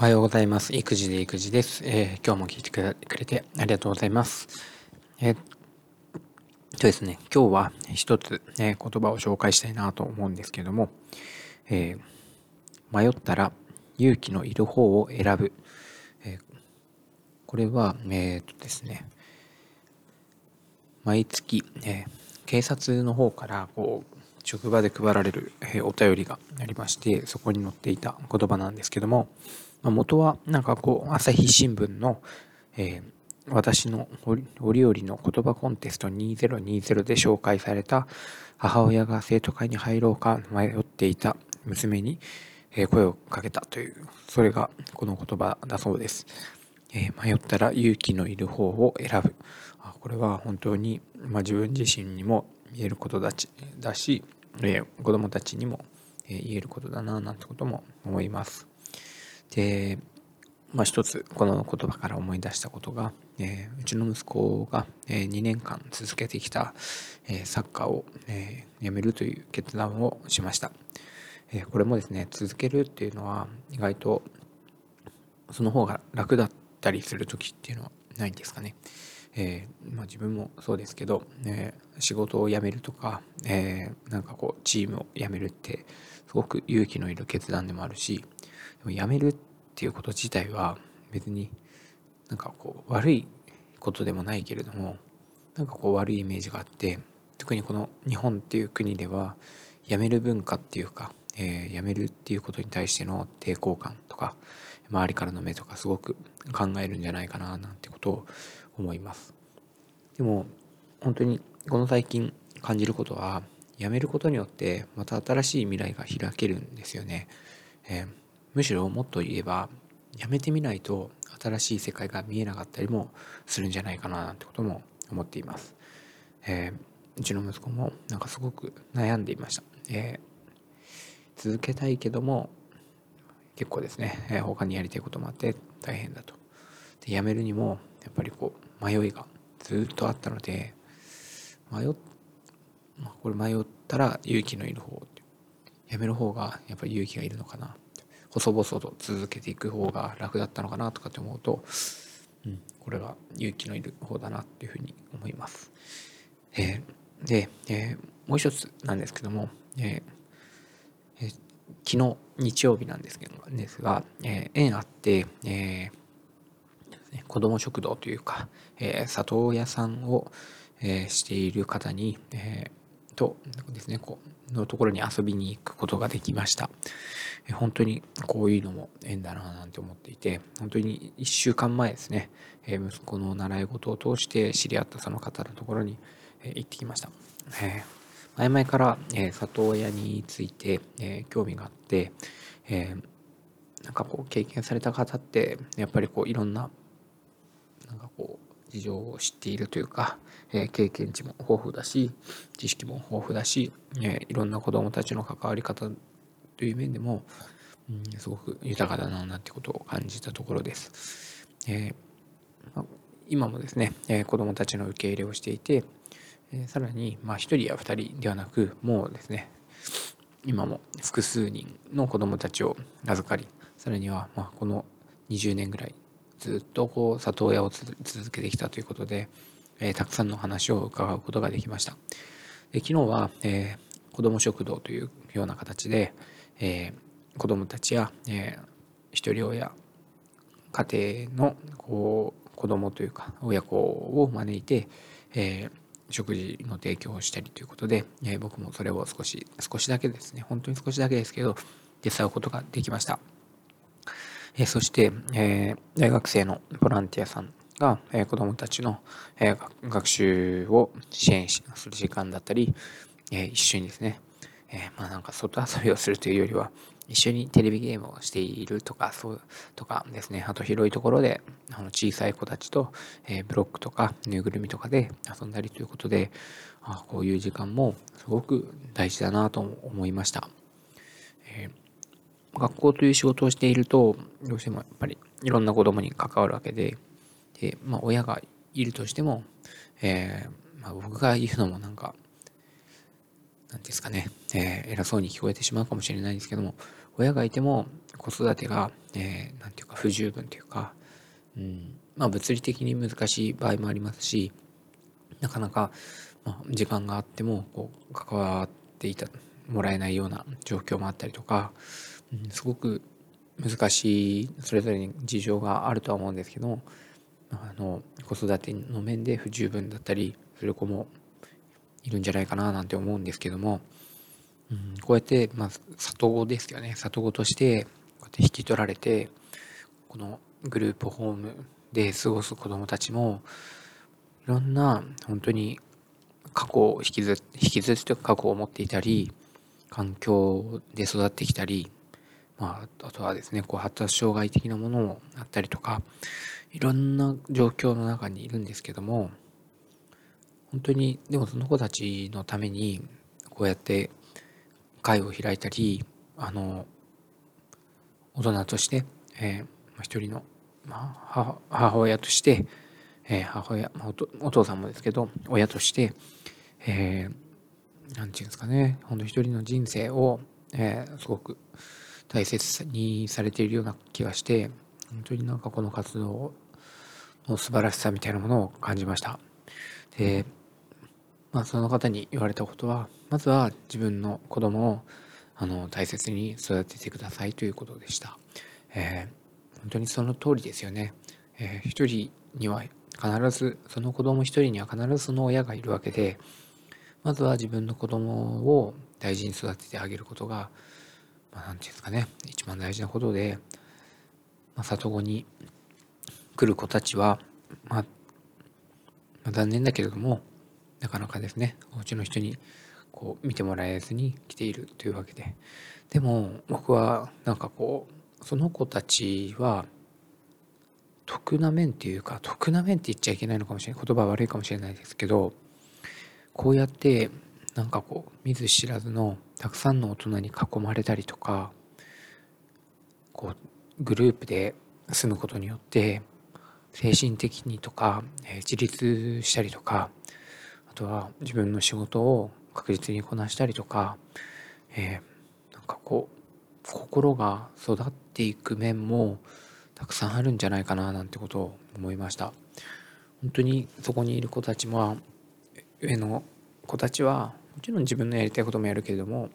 おはようございます。育児で育児です。えー、今日も聞いてくれてありがとうございます。えー、とですね、今日は一つ、ね、言葉を紹介したいなと思うんですけども、えー、迷ったら勇気のいる方を選ぶ。えこれは、えっとですね、毎月、え警察の方からこう職場で配られる、えお便りがありましてそこに載っていた言葉なんですけども、ま元はなんかこう朝日新聞の、えー、私の折々の言葉コンテスト2020で紹介された母親が生徒会に入ろうか迷っていた娘に声をかけたというそれがこの言葉だそうです、迷ったら勇気のいる方を選ぶ。これは本当に、自分自身にも言えることだし、えー、子供たちにも言えることだななんてことも思います。で、まあ、一つこの言葉から思い出したことが、えー、うちの息子が、え、2年間続けてきた、え、サッカーを、えー、やめるという決断をしました、え、これもですね続けるっていうのは意外とその方が楽だったりする時っていうのはないんですかね。えーまあ、自分もそうですけど、えー、仕事を辞めるとか、えー、なんかこうチームを辞めるってすごく勇気のいる決断でもあるしも辞めるっていうこと自体は別になんかこう悪いことでもないけれどもなんかこう悪いイメージがあって特にこの日本っていう国では辞める文化っていうか、えー、辞めるっていうことに対しての抵抗感とか周りからの目とかすごく考えるんじゃないかななんてことを思います。でも本当にこの最近感じることは辞めることによってまた新しい未来が開けるんですよね、えー、むしろもっと言えば辞めてみないと新しい世界が見えなかったりもするんじゃないかななんてことも思っています、えー、うちの息子もなんかすごく悩んでいました、えー、続けたいけども結構ですね、えー、他にやりたいこともあって大変だと。で辞めるにもやっぱりこう迷いがずっとあったので迷っ、これ迷ったら勇気のいる方やめる方がやっぱり勇気がいるのかな。細々と続けていく方が楽だったのかなとかって思うと、うん、これは勇気のいる方だなっていうふうに思います。えー、で、えー、もう一つなんですけども、えー、えー、昨日日曜日なんですけどですが、えー、縁あって、えー、子ども食堂というか、えー、里親さんを、えー、している方に、えー、とですねこうのところに遊びに行くことができました。本当にこういうのも縁だななんて思っていて本当に1週間前ですね息子の習い事を通して知り合ったその方のところに行ってきました。前々から、え里親について、え興味があって、えなんかこう経験された方ってやっぱりこういろんななんかこう事情を知っているというか、え経験値も豊富だし知識も豊富だし、えいろんな子どもたちの関わり方という面でも、うん、すごく豊かだななんてことを感じたところです。えー、今もですね、えー、子どもたちの受け入れをしていて、えー、さらに、まあ、1人や2人ではなくもうですね今も複数人の子どもたちを預かりさらには、まあ、この20年ぐらいずっとこう里親を続けてきたということで、えー、たくさんの話を伺うことができました。で昨日は、えー、子ども食堂というような形で、えー、子どもたちや、えー、一人親家庭のこう子どもというか親子を招いて、えー、食事の提供をしたりということで、えー、僕もそれを少し少しだけですね本当に少しだけですけど手伝うことができました、えー、そして、えー、大学生のボランティアさんが、えー、子どもたちの、えー、学習を支援する時間だったり、えー、一緒にですねえー、まあなんか外遊びをするというよりは、一緒にテレビゲームをしているとか、そう、とかですね。あと広いところで、あの小さい子たちと、えー、ブロックとか、ぬいぐるみとかで遊んだりということで、あこういう時間もすごく大事だなと思いました。えー、学校という仕事をしていると、どうしてもやっぱりいろんな子供に関わるわけで、で、まあ親がいるとしても、えー、まあ、僕が言うのもなんか何ですかね、えー、偉そうに聞こえてしまうかもしれないんですけども、親がいても子育てが、えー、て言うか、不十分というか、うんまあ、物理的に難しい場合もありますしなかなか、ま、時間があってもこう関わっていたもらえないような状況もあったりとか、うん、すごく難しいそれぞれに事情があるとは思うんですけどあの子育ての面で不十分だったりする子もいるんじゃないかななんて思うんですけども、うん、こうやって、まあ、里子ですよね。里子としてこうやって引き取られてこのグループホームで過ごす子どもたちもいろんな本当に過去を引きず引きずって過去を持っていたり環境で育ってきたり、まあ、あとはですねこう発達障害的なものもあったりとかいろんな状況の中にいるんですけども本当にでもその子たちのためにこうやって会を開いたりあの大人として、えー、一人の、まあ、母親として、えー、母親、まあ、お父さんもですけど親として、えー、なんていうんですかね本当一人の人生を、えー、すごく大切にされているような気がして本当になんかこの活動の素晴らしさみたいなものを感じました。で、まあその方に言われたことは、まずは自分の子供をあの大切に育ててくださいということでした。えー、本当にその通りですよね。えー、一人には必ず、その子供一人には必ずその親がいるわけで、まずは自分の子供を大事に育ててあげることが、まあ、なんていうんですかね、一番大事なことで、まあ、里子に来る子たちは、まあ、まあ、残念だけれどもなかなかですねお家の人にこう見てもらえずに来ているというわけで。でも僕はなんかこうその子たちは得な面っていうか得な面って言っちゃいけないのかもしれない言葉悪いかもしれないですけどこうやってなんかこう見ず知らずのたくさんの大人に囲まれたりとかこうグループで住むことによって精神的にとか、え自立したりとかは自分の仕事を確実にこなしたりとか、えー、なんかこう心が育っていく面もたくさんあるんじゃないかななんてことを思いました。本当にそこにいる子たちは上の子たちはもちろん自分のやりたいこともやるけれども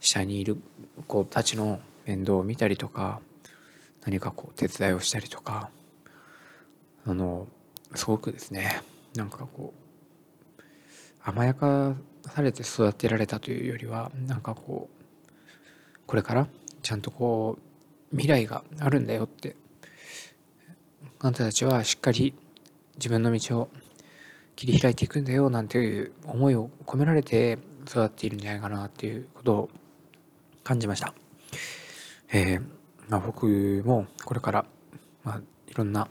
下にいる子たちの面倒を見たりとか何かこう手伝いをしたりとかあのすごくですねなんかこう甘やかされて育てられたというよりはなんかこうこれからちゃんとこう未来があるんだよってあんたたちはしっかり自分の道を切り開いていくんだよなんていう思いを込められて育っているんじゃないかなっていうことを感じました。えーまあ、僕もこれから、まあ、いろんな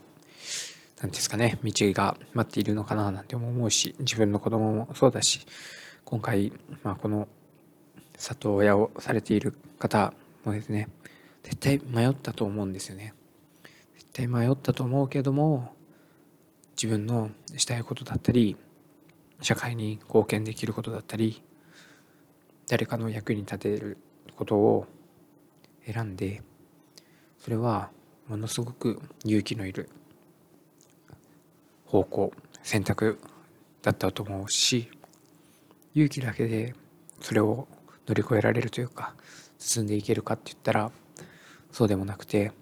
何ですかね道が待っているのかななんて思うし自分の子供もそうだし今回、まあ、この里親をされている方もですね絶対迷ったと思うんですよね。絶対迷ったと思うけども自分のしたいことだったり社会に貢献できることだったり誰かの役に立てることを選んでそれはものすごく勇気のいる方向選択だったと思うし勇気だけでそれを乗り越えられるというか進んでいけるかって言ったらそうでもなくて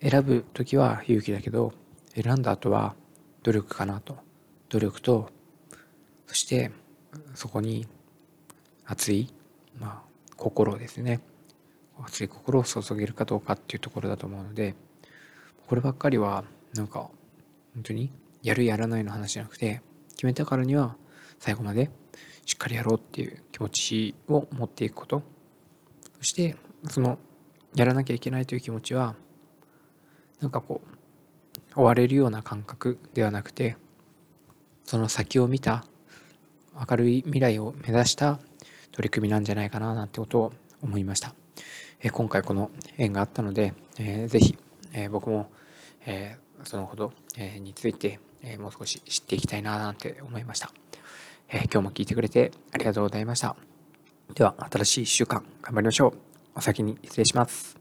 選ぶ時は勇気だけど選んだ後は努力かなと。努力とそしてそこに熱い、まあ、心ですね。熱い心を注げるかどうかっていうところだと思うのでこればっかりはなんか本当にやるやらないの話じゃなくて決めたからには最後までしっかりやろうっていう気持ちを持っていくこと。そしてそのやらなきゃいけないという気持ちはなんかこう追われるような感覚ではなくてその先を見た明るい未来を目指した取り組みなんじゃないかななんてことを思いました、え今回この縁があったので、えー、ぜひ、えー、僕も、えー、そのほど、えー、についてえもう少し知っていきたいななんて思いました、え今日も聞いてくれてありがとうございました。では新しい1週間頑張りましょう。お先に失礼します。